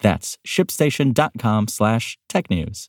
That's shipstation.com slash technews.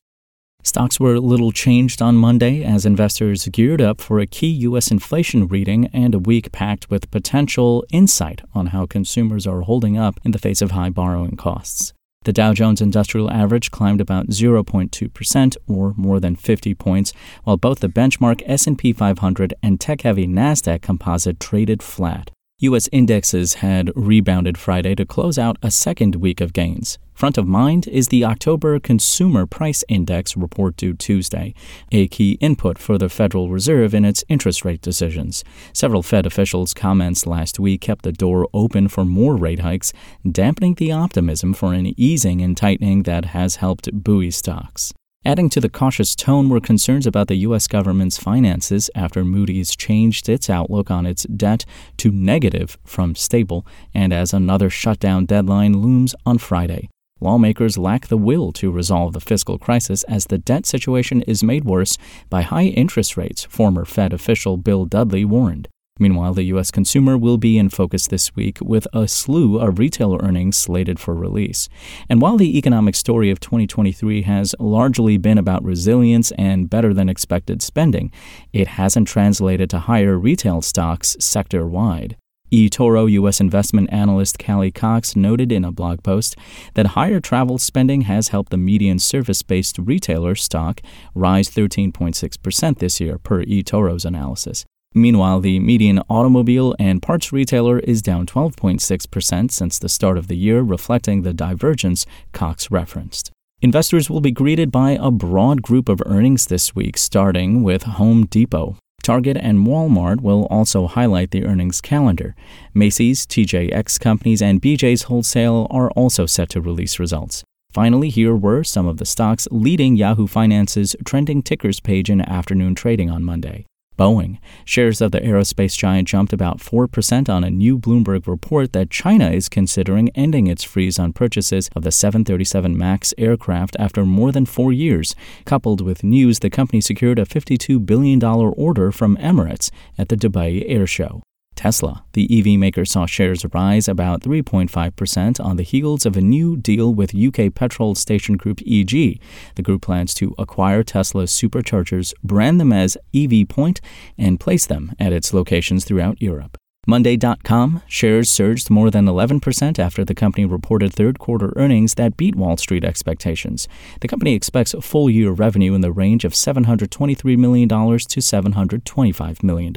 Stocks were little changed on Monday as investors geared up for a key U.S. inflation reading and a week packed with potential insight on how consumers are holding up in the face of high borrowing costs. The Dow Jones Industrial Average climbed about 0.2% or more than 50 points, while both the benchmark S&P 500 and tech-heavy Nasdaq Composite traded flat. U.S. indexes had rebounded Friday to close out a second week of gains. Front of mind is the October Consumer Price Index report due Tuesday, a key input for the Federal Reserve in its interest rate decisions. Several Fed officials' comments last week kept the door open for more rate hikes, dampening the optimism for an easing and tightening that has helped buoy stocks. Adding to the cautious tone were concerns about the U.S. government's finances after Moody's changed its outlook on its debt to negative from stable, and as another shutdown deadline looms on Friday. Lawmakers lack the will to resolve the fiscal crisis as the debt situation is made worse by high interest rates, former Fed official Bill Dudley warned. Meanwhile, the U.S. consumer will be in focus this week with a slew of retail earnings slated for release. And while the economic story of 2023 has largely been about resilience and better than expected spending, it hasn't translated to higher retail stocks sector wide eToro U.S. investment analyst Callie Cox noted in a blog post that higher travel spending has helped the median service based retailer stock rise 13.6% this year, per eToro's analysis. Meanwhile, the median automobile and parts retailer is down 12.6% since the start of the year, reflecting the divergence Cox referenced. Investors will be greeted by a broad group of earnings this week, starting with Home Depot. Target and Walmart will also highlight the earnings calendar. Macy's, TJX Companies, and BJ's Wholesale are also set to release results. Finally, here were some of the stocks leading Yahoo Finance's trending tickers page in afternoon trading on Monday. Boeing. Shares of the aerospace giant jumped about 4% on a new Bloomberg report that China is considering ending its freeze on purchases of the 737 MAX aircraft after more than four years, coupled with news the company secured a $52 billion order from Emirates at the Dubai Air Show. Tesla. The EV maker saw shares rise about 3.5% on the heels of a new deal with UK petrol station group EG. The group plans to acquire Tesla's superchargers, brand them as EV Point, and place them at its locations throughout Europe. Monday.com shares surged more than 11% after the company reported third quarter earnings that beat Wall Street expectations. The company expects full year revenue in the range of $723 million to $725 million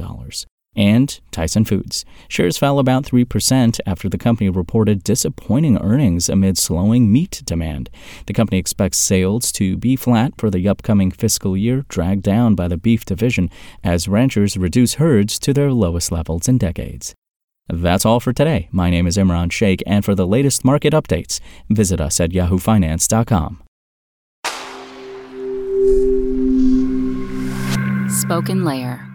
and Tyson Foods. Shares fell about 3% after the company reported disappointing earnings amid slowing meat demand. The company expects sales to be flat for the upcoming fiscal year, dragged down by the beef division as ranchers reduce herds to their lowest levels in decades. That's all for today. My name is Imran Sheikh, and for the latest market updates, visit us at yahoofinance.com. SpokenLayer.